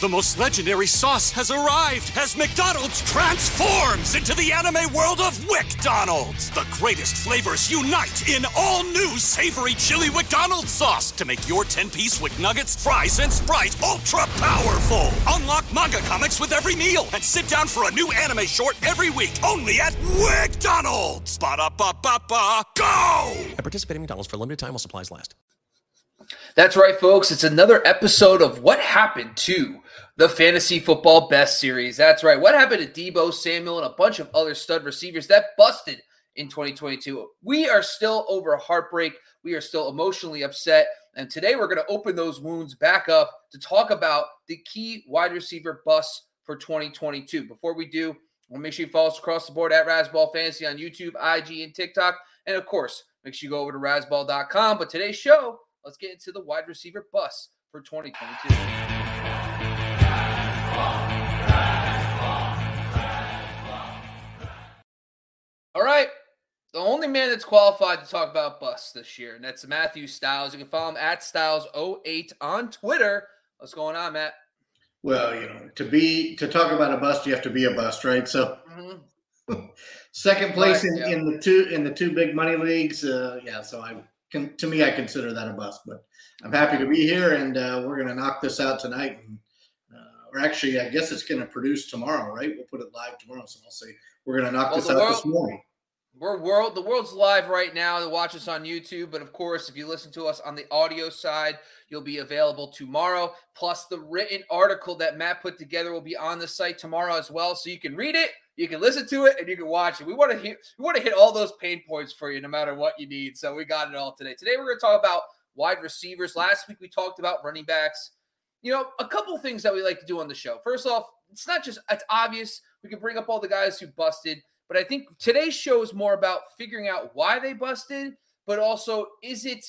The most legendary sauce has arrived as McDonald's transforms into the anime world of WickDonald's. The greatest flavors unite in all new savory chili McDonald's sauce to make your 10-piece Wick Nuggets, fries, and Sprite ultra powerful. Unlock manga comics with every meal and sit down for a new anime short every week only at WickDonald's. Ba-da-ba-ba-ba, go! At participating McDonald's for a limited time while supplies last. That's right, folks. It's another episode of What Happened to the Fantasy Football Best Series. That's right. What happened to Deebo Samuel and a bunch of other stud receivers that busted in 2022? We are still over heartbreak. We are still emotionally upset. And today we're going to open those wounds back up to talk about the key wide receiver busts for 2022. Before we do, make sure you follow us across the board at Razzball Fantasy on YouTube, IG, and TikTok. And of course, make sure you go over to razzball.com. But today's show, let's get into the wide receiver bust for 2022. All right. The only man that's qualified to talk about busts this year, and that's Matthew Styles. You can follow him at Styles08 on Twitter. What's going on, Matt? Well, you know, to be to talk about a bust, you have to be a bust, right? So, mm-hmm. second place right, in, yeah. in the two in the two big money leagues. Uh, yeah, so I can to me, I consider that a bust. But I'm happy to be here, and uh, we're going to knock this out tonight. And, uh, or actually, I guess it's going to produce tomorrow, right? We'll put it live tomorrow. So I'll say we're going to knock well, this out world, this morning. We're world. The world's live right now to watch us on YouTube, but of course, if you listen to us on the audio side, you'll be available tomorrow. Plus, the written article that Matt put together will be on the site tomorrow as well, so you can read it, you can listen to it, and you can watch it. We want to hit. We want to hit all those pain points for you, no matter what you need. So we got it all today. Today we're going to talk about wide receivers. Last week we talked about running backs. You know, a couple things that we like to do on the show. First off, it's not just it's obvious. We can bring up all the guys who busted but I think today's show is more about figuring out why they busted, but also is it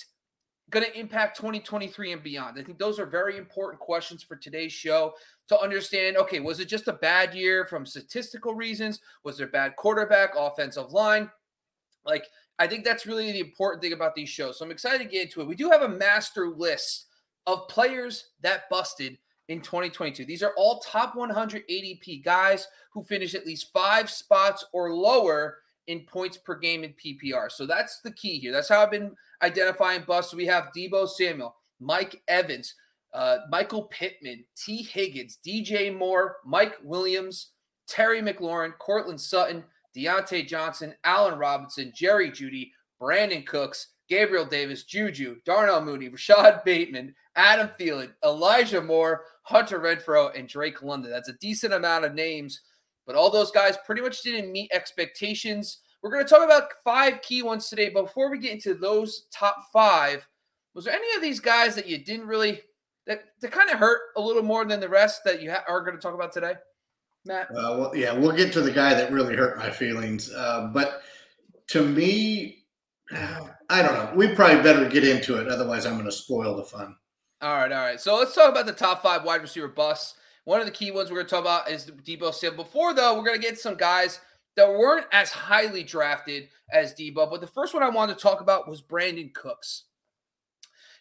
going to impact 2023 and beyond? I think those are very important questions for today's show to understand okay, was it just a bad year from statistical reasons? Was there bad quarterback, offensive line? Like, I think that's really the important thing about these shows. So I'm excited to get into it. We do have a master list of players that busted in 2022. These are all top 100 ADP guys who finish at least five spots or lower in points per game in PPR. So that's the key here. That's how I've been identifying busts. We have Deebo Samuel, Mike Evans, uh, Michael Pittman, Tee Higgins, DJ Moore, Mike Williams, Terry McLaurin, Courtland Sutton, Diontae Johnson, Allen Robinson, Jerry Jeudy, Brandin Cooks, Gabriel Davis, Juju, Darnell Mooney, Rashod Bateman, Adam Thielen, Elijah Moore, Hunter Renfrow, and Drake London. That's a decent amount of names, but all those guys pretty much didn't meet expectations. We're going to talk about five key ones today. Before we get into those top five, was there any of these guys that you didn't really that, that kind of hurt a little more than the rest that you ha- are going to talk about today, Matt? Uh, well, yeah, we'll get to the guy that really hurt my feelings. Uh, but to me, I don't know. We probably better get into it. Otherwise, I'm going to spoil the fun. All right, all right. So let's talk about the top five wide receiver busts. One of the key ones we're going to talk about is Deebo Samuel. Before though, we're going to get some guys that weren't as highly drafted as Deebo. But the first one I wanted to talk about was Brandin Cooks.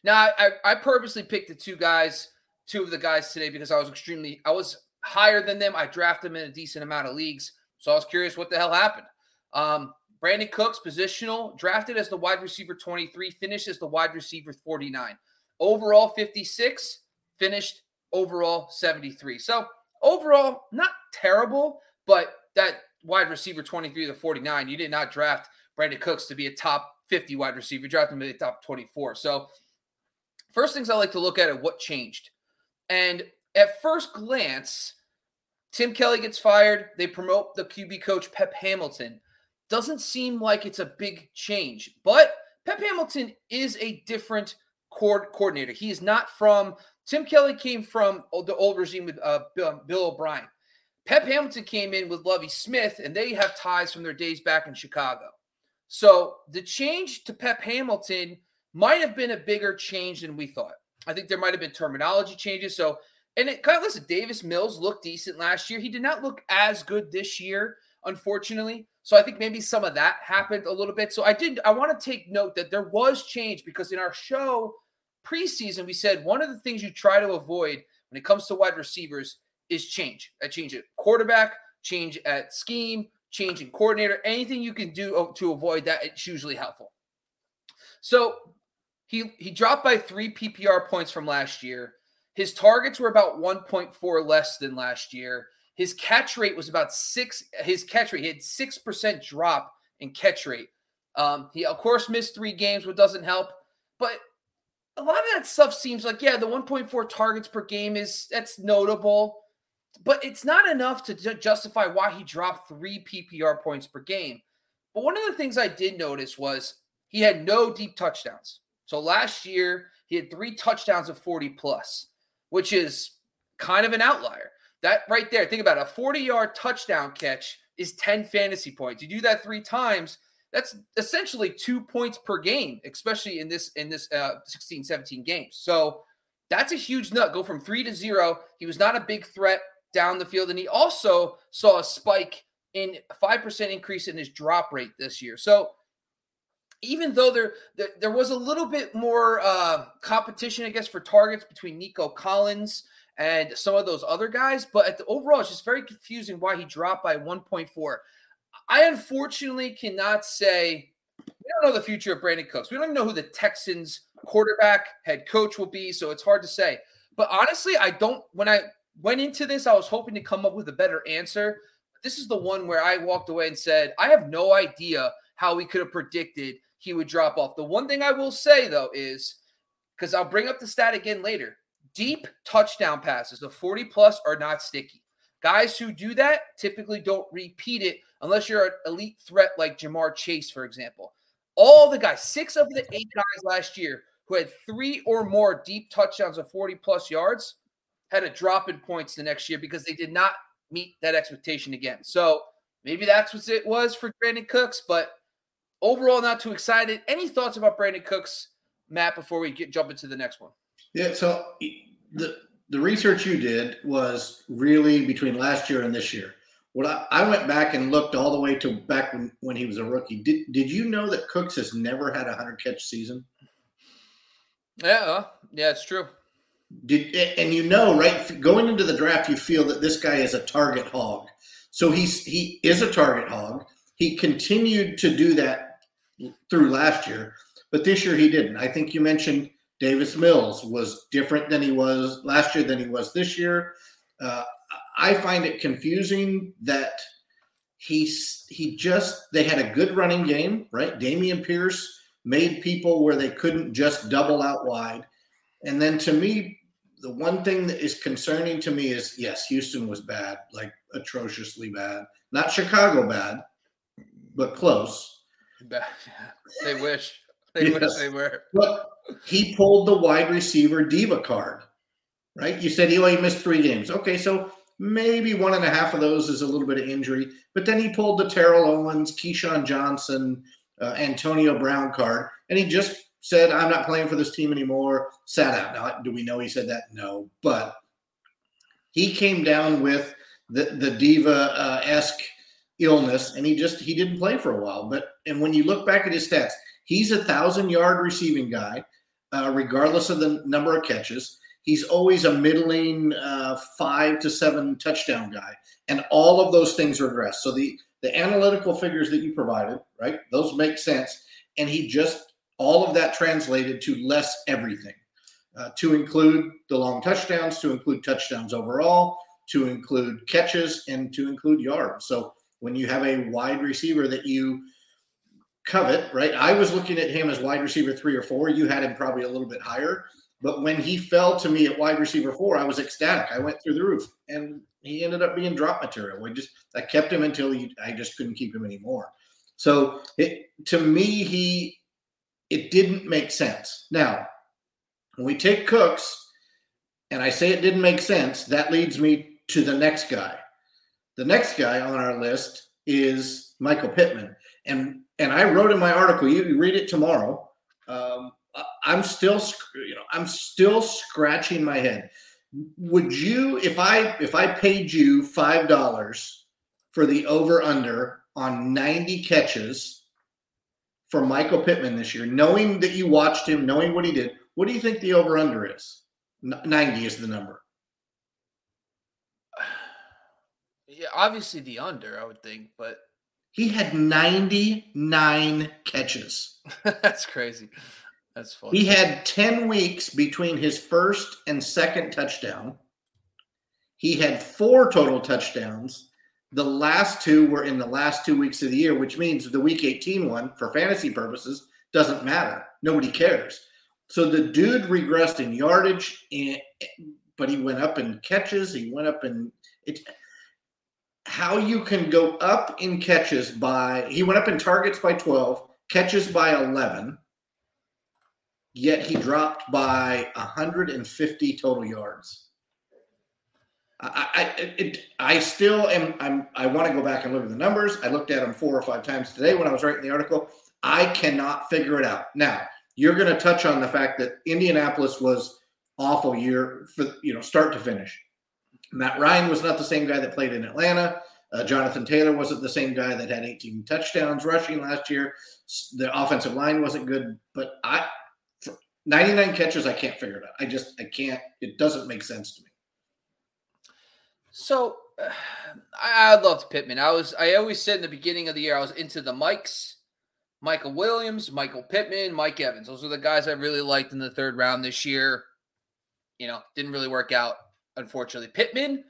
Now, I, I purposely picked the two guys, two of the guys today because I was extremely, I was higher than them. I drafted them in a decent amount of leagues, so I was curious what the hell happened. Um, Brandin Cooks, positional, drafted as the wide receiver 23, finished as the wide receiver 49. Overall 56, finished overall 73. So overall, not terrible, but that wide receiver 23 to 49, you did not draft Brandin Cooks to be a top 50 wide receiver. You drafted him to be a top 24. So first things I like to look at are what changed. And at first glance, Tim Kelly gets fired. They promote the QB coach Pep Hamilton. Doesn't seem like it's a big change, but Pep Hamilton is a different coordinator. He is not from Tim Kelly came from the old regime with uh, Bill, Bill O'Brien. Pep Hamilton came in with Lovie Smith, and they have ties from their days back in Chicago. So the change to Pep Hamilton might have been a bigger change than we thought. I think there might have been terminology changes. So, and it kind of listen, Davis Mills looked decent last year. He did not look as good this year, unfortunately. So I think maybe some of that happened a little bit. So I did I want to take note that there was change because in our show preseason we said one of the things you try to avoid when it comes to wide receivers is change. A change at quarterback, change at scheme, change in coordinator, anything you can do to avoid that it's usually helpful. So he he dropped by 3 PPR points from last year. His targets were about 1.4 less than last year. His catch rate was about six. His catch rate, he had six percent drop in catch rate. Um, he of course missed three games, which doesn't help. But a lot of that stuff seems like yeah, the 1.4 targets per game is that's notable, but it's not enough to justify why he dropped three PPR points per game. But one of the things I did notice was he had no deep touchdowns. So last year he had three touchdowns of 40 plus, which is kind of an outlier. That right there, think about it, a 40 yard touchdown catch is 10 fantasy points. You do that three times, that's essentially two points per game, especially in this in this uh, 16, 17 games. So that's a huge nut. Go from three to zero. He was not a big threat down the field, and he also saw a spike in five percent increase in his drop rate this year. So even though there there, was a little bit more uh, competition, I guess, for targets between Nico Collins and some of those other guys. But at the overall, it's just very confusing why he dropped by 1.4. I unfortunately cannot say we don't know the future of Brandin Cooks. We don't even know who the Texans quarterback head coach will be, so it's hard to say. But honestly, I don't. When I went into this, I was hoping to come up with a better answer. This is the one where I walked away and said, I have no idea how we could have predicted he would drop off. The one thing I will say though is because I'll bring up the stat again later deep touchdown passes of 40 plus are not sticky. Guys who do that typically don't repeat it unless you're an elite threat like Ja'Marr Chase, for example. All the guys, six of the eight guys last year who had three or more deep touchdowns of 40 plus yards had a drop in points the next year because they did not meet that expectation again. So maybe that's what it was for Brandin Cooks, but overall, not too excited. Any thoughts about Brandin Cooks, Matt, before we get jump into the next one? Yeah, so the the research you did was really between last year and this year. What I, I went back and looked all the way to back when, when he was a rookie. Did did you know that Cooks has never had a hundred catch season? Yeah, yeah, it's true. Did and you know, right? Going into the draft, you feel that this guy is a target hog. So he's he is a target hog. He continued to do that through last year, but this year he didn't. I think you mentioned Davis Mills was different than he was last year than he was this year. Uh, I find it confusing that he's he just they had a good running game, right? Dameon Pierce made people where they couldn't just double out wide. And then to me, the one thing that is concerning to me is yes, Houston was bad, like atrociously bad. Not Chicago bad, but close. They wish. They yes. wish they were. But he pulled the wide receiver diva card, right? You said he only missed three games. Okay, so maybe one and a half of those is a little bit of injury. But then he pulled the Terrell Owens, Keyshawn Johnson, uh, Antonio Brown card, and he just said, I'm not playing for this team anymore, sat out. Now, do we know he said that? No. But he came down with the, the diva esque illness and he just he didn't play for a while but and when you look back at his stats He's a thousand yard receiving guy, uh, regardless of the number of catches. He's always a middling uh, five to seven touchdown guy, and all of those things are addressed. So the the analytical figures that you provided, right? Those make sense, and he just all of that translated to less everything, uh, to include the long touchdowns, to include touchdowns overall, to include catches, and to include yards. So when you have a wide receiver that you covet, right? I was looking at him as wide receiver three or four. You had him probably a little bit higher. But when he fell to me at wide receiver four, I was ecstatic. I went through the roof, and he ended up being drop material. We just I kept him until he, I just couldn't keep him anymore. So it to me, he it didn't make sense. Now, when we take Cooks, and I say it didn't make sense, that leads me to the next guy. The next guy on our list is Michael Pittman. And and I wrote in my article, you, read it tomorrow. Um, I'm still, you know, I'm still scratching my head. Would you, if I if I paid you five dollars for the over under on 90 catches for Michael Pittman this year, knowing that you watched him, knowing what he did, what do you think the over under is? 90 is the number. Yeah, obviously the under, I would think, but he had 99 catches. That's crazy. That's funny. He had 10 weeks between his first and second touchdown. He had four total touchdowns. The last two were in the last two weeks of the year, which means the week 18 one, for fantasy purposes, doesn't matter. Nobody cares. So the dude regressed in yardage, and, but he went up in catches. He went up in it. How you can go up in catches by he went up in targets by 12, catches by 11, yet he dropped by 150 total yards. I, I, it, I still am. I'm. I want to go back and look at the numbers. I looked at them four or five times today when I was writing the article. I cannot figure it out. Now you're going to touch on the fact that Indianapolis was awful year for you know start to finish. Matt Ryan was not the same guy that played in Atlanta. Uh, Jonathan Taylor wasn't the same guy that had 18 touchdowns rushing last year. The offensive line wasn't good, but I 99 catches, I can't figure it out. I just I can't. It doesn't make sense to me. So uh, I, I loved Pittman. I was I always said in the beginning of the year I was into the Mikes, Michael Williams, Michael Pittman, Mike Evans. Those are the guys I really liked in the third round this year. You know, didn't really work out, unfortunately. Pittman,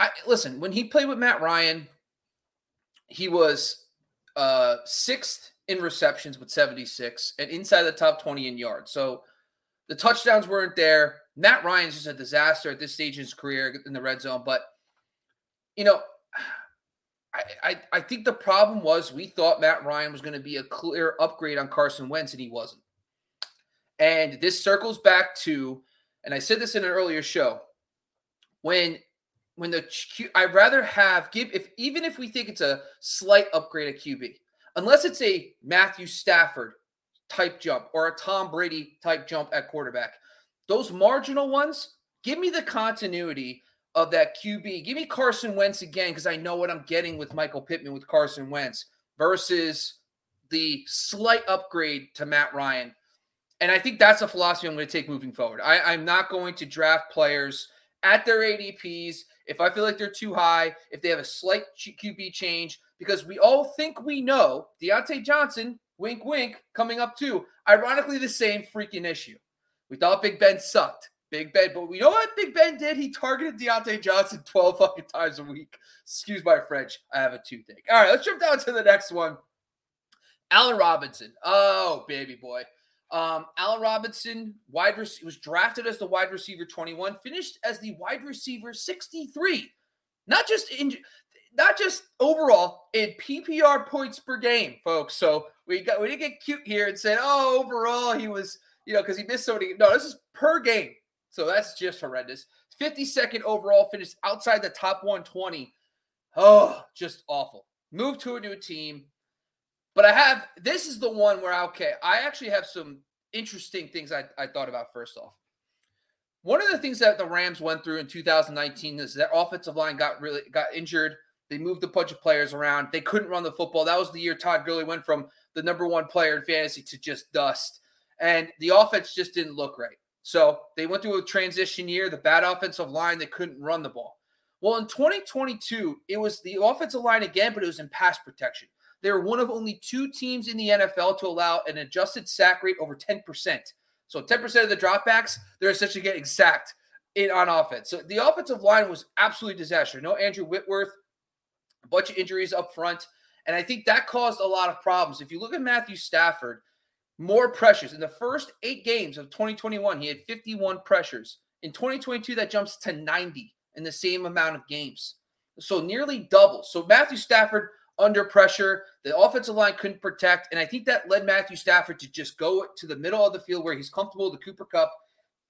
I listen, when he played with Matt Ryan, he was uh sixth in receptions with 76 and inside the top 20 in yards. So the touchdowns weren't there. Matt Ryan's just a disaster at this stage in his career in the red zone. But you know, I, I, I think the problem was we thought Matt Ryan was going to be a clear upgrade on Carson Wentz, and he wasn't. And this circles back to, and I said this in an earlier show, when when the I'd rather have give if even if we think it's a slight upgrade at QB, unless it's a Matthew Stafford type jump or a Tom Brady type jump at quarterback. Those marginal ones, give me the continuity of that QB. Give me Carson Wentz again because I know what I'm getting with Michael Pittman with Carson Wentz versus the slight upgrade to Matt Ryan. And I think that's a philosophy I'm going to take moving forward. I, am not going to draft players at their ADPs if I feel like they're too high, if they have a slight QB change, because we all think we know Diontae Johnson, wink, wink, coming up too. Ironically, the same freaking issue. We thought Big Ben sucked. Big Ben, but we know what Big Ben did? He targeted Diontae Johnson 12 fucking times a week. Excuse my French. I have a toothache. All right, let's jump down to the next one. Allen Robinson. Oh, baby boy. Um, Allen Robinson, wide receiver, was drafted as the wide receiver 21, finished as the wide receiver 63. Not just in not just overall in PPR points per game, folks. So we got we didn't get cute here and said, oh, overall he was, you know, because he missed so many. No, this is per game. So that's just horrendous. 52nd overall, finished outside the top 120. Oh, just awful. Move to a new team. But I have this is the one where okay, I actually have some interesting things I, I thought about first off. One of the things that the Rams went through in 2019 is their offensive line got really got injured they moved a bunch of players around. They couldn't run the football. That was the year Todd Gurley went from the number one player in fantasy to just dust. And the offense just didn't look right. So they went through a transition year, the bad offensive line, they couldn't run the ball. Well, in 2022, it was the offensive line again, but it was in pass protection. They were one of only two teams in the NFL to allow an adjusted sack rate over 10%. So 10% of the dropbacks, they're essentially getting exact in on offense. So the offensive line was absolutely disaster. No Andrew Whitworth, a bunch of injuries up front. And I think that caused a lot of problems. If you look at Matthew Stafford, more pressures. In the first eight games of 2021, he had 51 pressures. In 2022, that jumps to 90 in the same amount of games. So nearly double. So Matthew Stafford under pressure. The offensive line couldn't protect. And I think that led Matthew Stafford to just go to the middle of the field where he's comfortable, the Cooper Kupp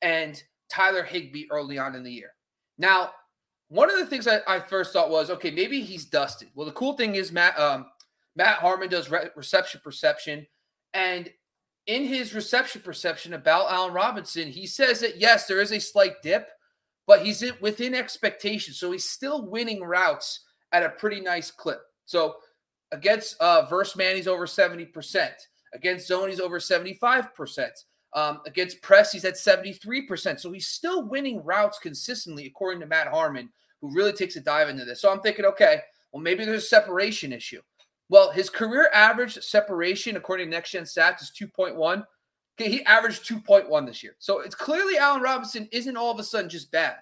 and Tyler Higbee early on in the year. Now, one of the things I, I, first thought was, okay, maybe he's dusted. Well, the cool thing is Matt um, Matt Harmon does re- reception perception, and in his reception perception about Allen Robinson, he says that yes, there is a slight dip, but he's in, within expectation, so he's still winning routes at a pretty nice clip. So Against uh, verse man, he's over 70%. Against zone, he's over 75%. Um, against press, he's at 73%. So he's still winning routes consistently, according to Matt Harmon, who really takes a dive into this. So I'm thinking, okay, well, maybe there's a separation issue. Well, his career average separation, according to Next Gen Stats, is 2.1. Okay, he averaged 2.1 this year. So it's clearly Allen Robinson isn't all of a sudden just bad.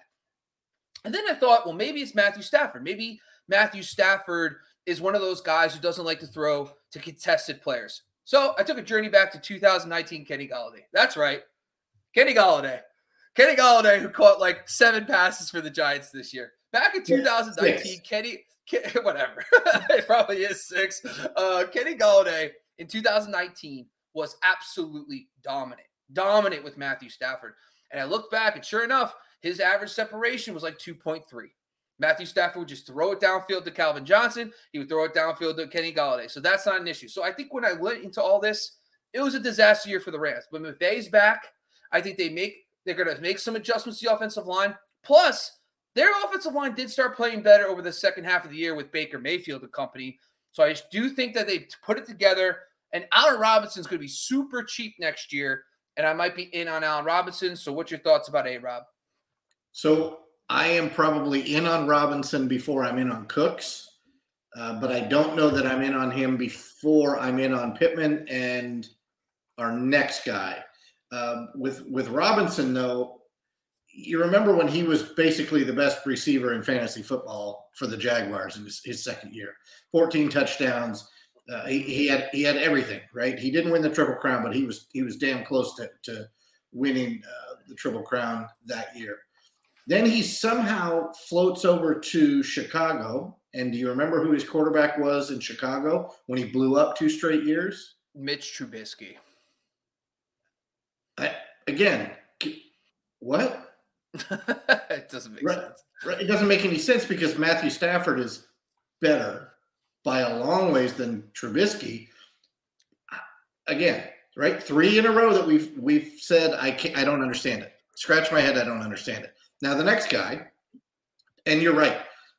And then I thought, well, maybe it's Matthew Stafford. Maybe Matthew Stafford is one of those guys who doesn't like to throw to contested players. So I took a journey back to 2019 Kenny Golladay. That's right. Kenny Golladay. Kenny Golladay, who caught like seven passes for the Giants this year. Back in 2019, six. Kenny, whatever. it probably is six. Uh, Kenny Golladay in 2019 was absolutely dominant, dominant with Matthew Stafford. And I looked back, and sure enough, his average separation was like 2.3. Matthew Stafford would just throw it downfield to Calvin Johnson. He would throw it downfield to Kenny Golladay. So that's not an issue. So I think when I went into all this, it was a disaster year for the Rams. But McVay's back. I think they make they're going to make some adjustments to the offensive line. Plus, their offensive line did start playing better over the second half of the year with Baker Mayfield and company. So I do think that they put it together. And Allen Robinson's going to be super cheap next year. And I might be in on Allen Robinson. So what's your thoughts about A Rob? So I am probably in on Robinson before I'm in on Cooks, uh, but I don't know that I'm in on him before I'm in on Pittman and our next guy. Um, with with Robinson, though, you remember when he was basically the best receiver in fantasy football for the Jaguars in his, his second year, 14 touchdowns. Uh, he, he had he had everything right. He didn't win the triple crown, but he was he was damn close to to winning uh, the triple crown that year. Then he somehow floats over to Chicago. And do you remember who his quarterback was in Chicago when he blew up two straight years? Mitch Trubisky. I, again, what? it doesn't make right, sense. Right, it doesn't make any sense because Matthew Stafford is better by a long ways than Trubisky. Again, right? Three in a row that we've we've said I can't, I don't understand it. Scratch my head, I don't understand it. Now the next guy, and you're right,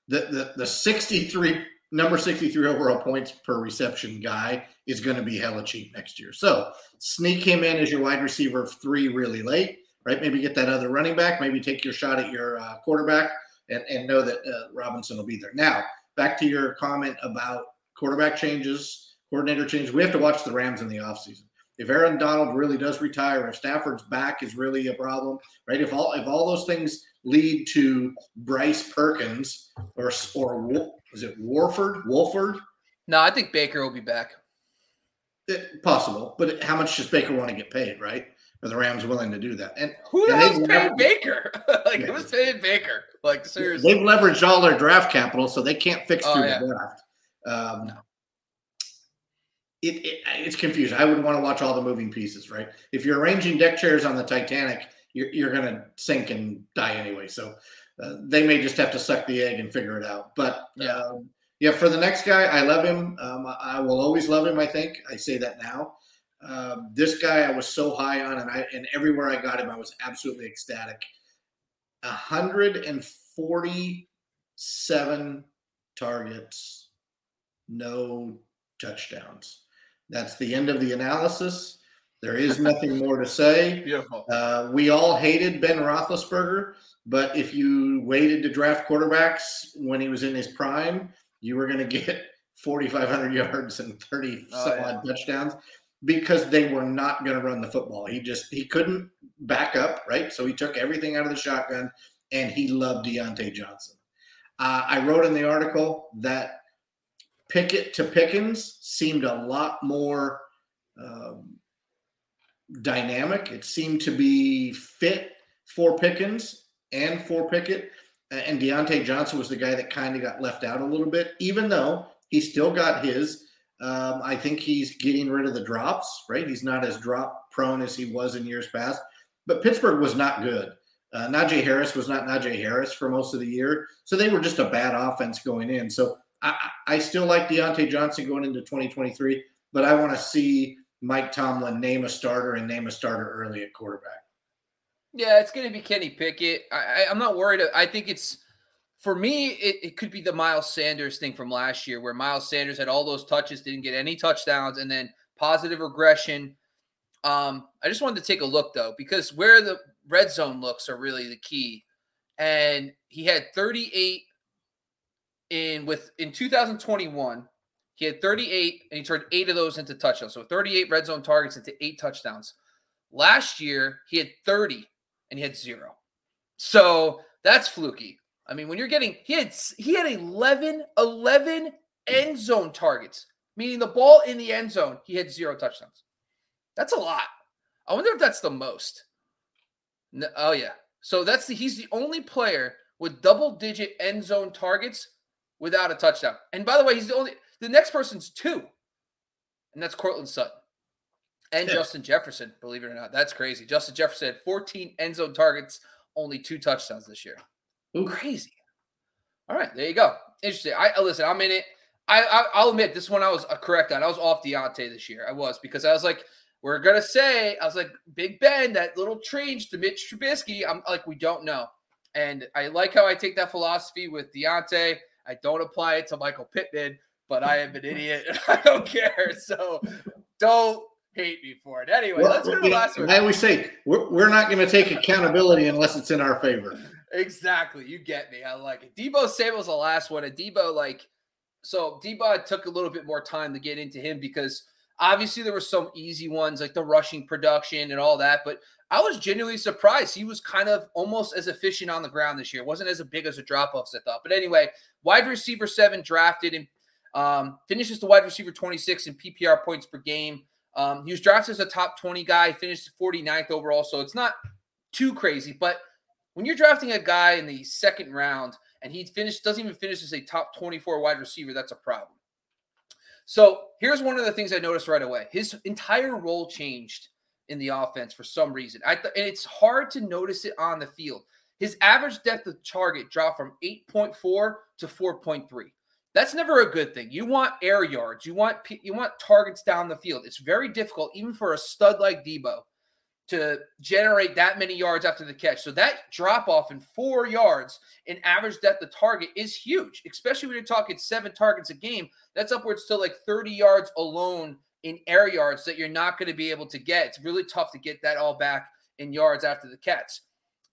the the, the 63 number 63 overall points per reception guy is going to be hella cheap next year. So sneak him in as your wide receiver three really late, right? Maybe get that other running back, maybe take your shot at your uh, quarterback and, and know that uh, Robinson will be there. Now, back to your comment about quarterback changes, coordinator changes. We have to watch the Rams in the offseason if Aaron Donald really does retire, if Stafford's back is really a problem, right? If all if all those things lead to Bryce Perkins or or is it Warford? Wolford? No, I think Baker will be back. It, possible, but how much does Baker want to get paid, right? Are the Rams willing to do that? And who the hell's paying Baker? like yeah. who's paying Baker? Like seriously, they've leveraged all their draft capital, so they can't fix oh, through yeah. the draft. Um, no it, it, it's confusing. I would want to watch all the moving pieces, right? If you're arranging deck chairs on the Titanic, you're, you're going to sink and die anyway. So uh, they may just have to suck the egg and figure it out. But yeah, um, yeah. For the next guy, I love him. Um, I will always love him. I think I say that now. Um, this guy I was so high on, and I and everywhere I got him, I was absolutely ecstatic. 147 targets, no touchdowns. That's the end of the analysis. There is nothing more to say. Beautiful. Uh, we all hated Ben Roethlisberger, but if you waited to draft quarterbacks when he was in his prime, you were going to get 4,500 yards and 30 oh, some yeah. odd touchdowns because they were not going to run the football. He just he couldn't back up, right? So he took everything out of the shotgun, and he loved Diontae Johnson. Uh, I wrote in the article that Pickett to Pickens seemed a lot more um, dynamic. It seemed to be fit for Pickens and for Pickett. And Diontae Johnson was the guy that kind of got left out a little bit, even though he still got his. Um, I think he's getting rid of the drops, right? He's not as drop prone as he was in years past. But Pittsburgh was not good. Uh, Najee Harris was not Najee Harris for most of the year. So they were just a bad offense going in. So I, I still like Diontae Johnson going into 2023, but I want to see Mike Tomlin name a starter and name a starter early at quarterback. Yeah, it's going to be Kenny Pickett. i I, am not worried. I think it's for me, it, it could be the Miles Sanders thing from last year, where Miles Sanders had all those touches, didn't get any touchdowns, and then positive regression. Um, I just wanted to take a look though, because where the red zone looks are really the key. And he had 38 in with in 2021. He had 38 and he turned eight of those into touchdowns. So 38 red zone targets into eight touchdowns. Last year, he had 30 and he had zero. So that's fluky. I mean, when you're getting he had he had 11 11 end zone targets, meaning the ball in the end zone, he had zero touchdowns. That's a lot. I wonder if that's the most. No, oh yeah. So that's the he's the only player with double digit end zone targets without a touchdown. And by the way, he's the only the next person's two. And that's Courtland Sutton. And yeah. Justin Jefferson, believe it or not. That's crazy. Justin Jefferson had 14 end zone targets, only two touchdowns this year. Ooh. Crazy. All right, there you go. Interesting. I listen. I'm in it. I, I will admit this one I was uh, correct on. I was off Diontae this year. I was because I was like, we're gonna say I was like Big Ben that little change to Mitch Trubisky. I'm like we don't know, and I like how I take that philosophy with Diontae. I don't apply it to Michael Pittman, but I am an idiot. I don't care. So don't hate me for it. Anyway, let's go to the last one. I always say we're, we're not going to take accountability unless it's in our favor. Exactly. You get me. I like it. Deebo Samuel's the last one. And Deebo, like, so Deebo took a little bit more time to get into him because obviously there were some easy ones like the rushing production and all that. But I was genuinely surprised. He was kind of almost as efficient on the ground this year. It wasn't as big as a drop off as I thought. But anyway, wide receiver seven drafted and um, finishes the wide receiver 26 in PPR points per game. Um, he was drafted as a top 20 guy, finished 49th overall. So it's not too crazy. But when you're drafting a guy in the second round and he finished doesn't even finish as a top 24 wide receiver, that's a problem. So here's one of the things I noticed right away. His entire role changed in the offense for some reason. I th- and it's hard to notice it on the field. His average depth of target dropped from 8.4 to 4.3. That's never a good thing. You want air yards. You want you want targets down the field. It's very difficult, even for a stud like Deebo, to generate that many yards after the catch. So that drop off in four yards in average depth of target is huge, especially when you're talking seven targets a game. That's upwards to like 30 yards alone in air yards that you're not going to be able to get. It's really tough to get that all back in yards after the catch.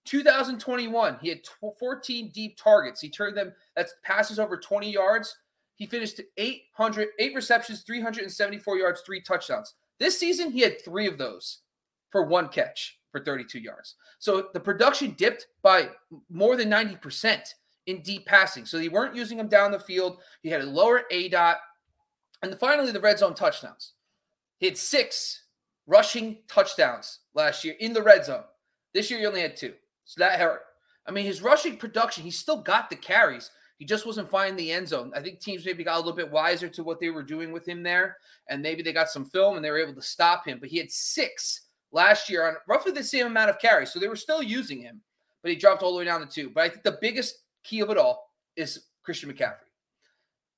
2021, he had 14 deep targets. He turned them, that's passes over 20 yards. He finished 800, eight receptions, 374 yards, three touchdowns. This season, he had three of those for one catch for 32 yards. So the production dipped by more than 90% in deep passing. So they weren't using him down the field. He had a lower A dot. And finally, the red zone touchdowns. He had six rushing touchdowns last year in the red zone. This year, he only had two. So that hurt. I mean, his rushing production, he still got the carries. He just wasn't finding the end zone. I think teams maybe got a little bit wiser to what they were doing with him there. And maybe they got some film and they were able to stop him. But he had six last year on roughly the same amount of carries. So they were still using him, but he dropped all the way down to two. But I think the biggest key of it all is Christian McCaffrey.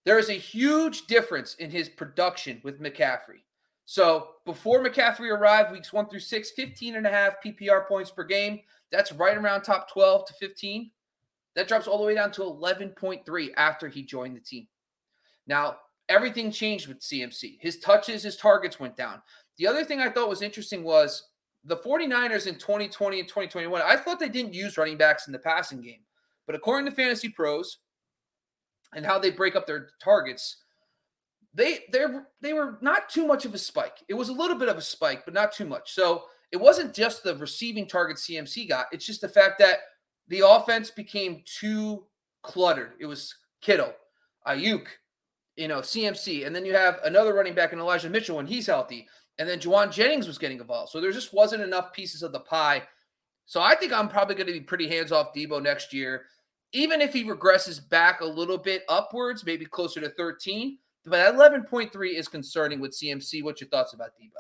There is a huge difference in his production with McCaffrey. So before McCaffrey arrived, weeks one through six, 15 and a half PPR points per game. That's right around top 12 to 15. That drops all the way down to 11.3 after he joined the team. Now, everything changed with CMC. His touches, his targets went down. The other thing I thought was interesting was the 49ers in 2020 and 2021. I thought they didn't use running backs in the passing game. But according to FantasyPros and how they break up their targets, they they they were not too much of a spike. It was a little bit of a spike, but not too much. So it wasn't just the receiving target CMC got. It's just the fact that the offense became too cluttered. It was Kittle, Aiyuk, you know, CMC, and then you have another running back in Elijah Mitchell when he's healthy, and then Jauan Jennings was getting involved. So there just wasn't enough pieces of the pie. So I think I'm probably going to be pretty hands off Deebo next year, even if he regresses back a little bit upwards, maybe closer to 13. But 11.3 is concerning with CMC. What's your thoughts about Deebo?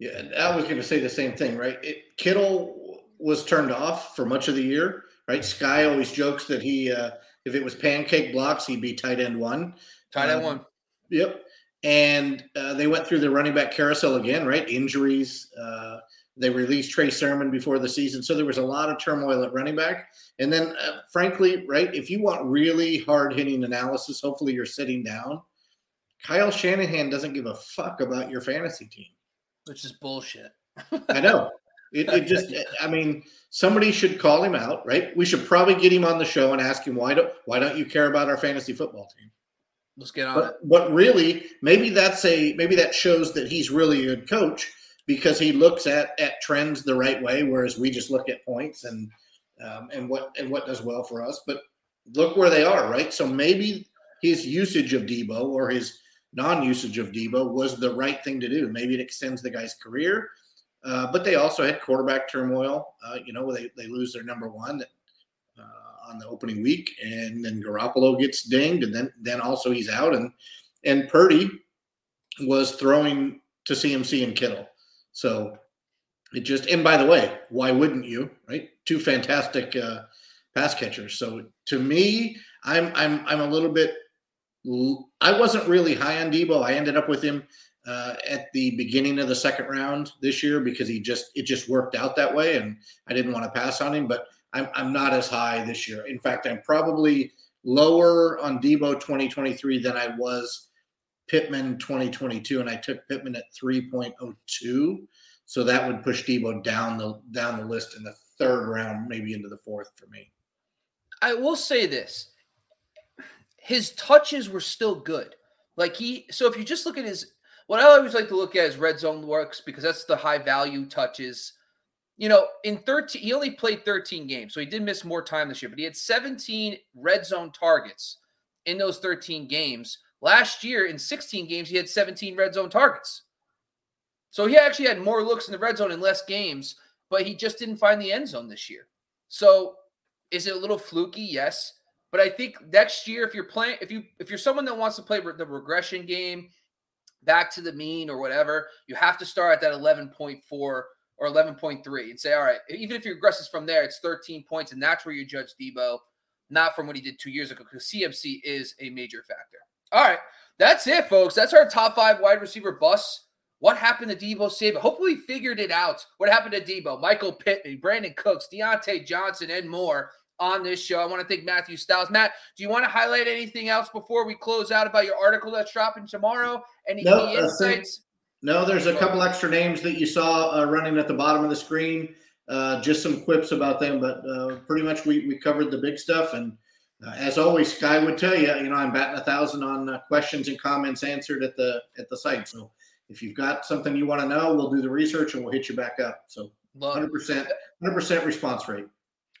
Yeah, I was going to say the same thing, right? It, Kittle was turned off for much of the year, right? Sky always jokes that he, uh, if it was pancake blocks, he'd be tight end one. Tight end um, one. Yep. And uh, they went through the running back carousel again, right? Injuries, uh, They released Trey Sermon before the season, so there was a lot of turmoil at running back. And then, uh, frankly, right, if you want really hard hitting analysis, hopefully you're sitting down. Kyle Shanahan doesn't give a fuck about your fantasy team, which is bullshit. I know. It, it, just, I mean, somebody should call him out, right? We should probably get him on the show and ask him why don't why don't you care about our fantasy football team? Let's get on but, it. But really, maybe that's a maybe that shows that he's really a good coach because he looks at at trends the right way, whereas we just look at points and um, and what and what does well for us. But look where they are, right? So maybe his usage of Deebo or his non-usage of Deebo was the right thing to do. Maybe it extends the guy's career. Uh, but they also had quarterback turmoil. Uh, you know, they, they lose their number one uh, on the opening week, and then Garoppolo gets dinged, and then then also he's out, and and Purdy was throwing to CMC and Kittle. So it just and by the way, why wouldn't you? Right, two fantastic uh, pass catchers. So to me, I'm I'm I'm a little bit. I wasn't really high on Deebo. I ended up with him uh, at the beginning of the second round this year because he just it just worked out that way, and I didn't want to pass on him. But I'm I'm not as high this year. In fact, I'm probably lower on Deebo 2023 than I was Pittman 2022, and I took Pittman at 3.02. So that would push Deebo down the down the list in the third round, maybe into the fourth for me. I will say this: his touches were still good. Like he, so if you just look at his what I always like to look at is red zone works because that's the high value touches. You know, in 13, he only played 13 games, so he did miss more time this year, but he had 17 red zone targets in those 13 games. Last year, in 16 games, he had 17 red zone targets. So he actually had more looks in the red zone in less games, but he just didn't find the end zone this year. So is it a little fluky? Yes. But I think next year, if you're playing, if you if you're someone that wants to play the regression game, back to the mean or whatever, you have to start at that 11.4 or 11.3 and say, all right, even if he regresses from there, it's 13 points, and that's where you judge Deebo, not from what he did two years ago, because CMC is a major factor. All right, that's it, folks. That's our top five wide receiver busts. What happened to Deebo Samuel? Hopefully, we figured it out. What happened to Deebo, Michael Pittman, Brandin Cooks, Diontae Johnson, and more on this show. I want to thank Matthew Styles. Matt, do you want to highlight anything else before we close out about your article that's dropping tomorrow? Any key insights? No, there's a couple extra names that you saw uh, running at the bottom of the screen. Uh, just some quips about them, but uh, pretty much we, we covered the big stuff. And uh, as always, Sky would tell you, you know, I'm batting a thousand on uh, questions and comments answered at the at the site. So if you've got something you want to know, we'll do the research and we'll hit you back up. So 100 percent, 100 percent response rate.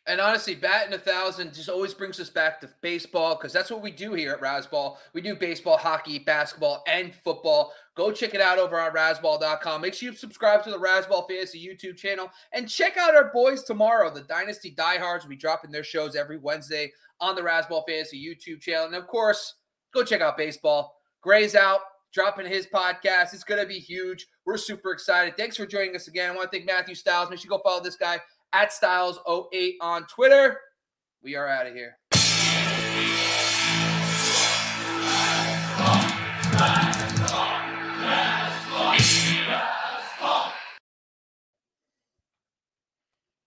And honestly, batting a thousand just always brings us back to baseball because that's what we do here at Razzball. We do baseball, hockey, basketball, and football. Go check it out over on Razzball.com. Make sure you subscribe to the Razzball Fantasy YouTube channel and check out our boys tomorrow. The Dynasty Diehards will be dropping their shows every Wednesday on the Razzball Fantasy YouTube channel. And of course, go check out baseball. Gray's out, dropping his podcast. It's going to be huge. We're super excited. Thanks for joining us again. I want to thank Matthew Styles. Make sure you go follow this guy at Styles08 on Twitter. We are out of here.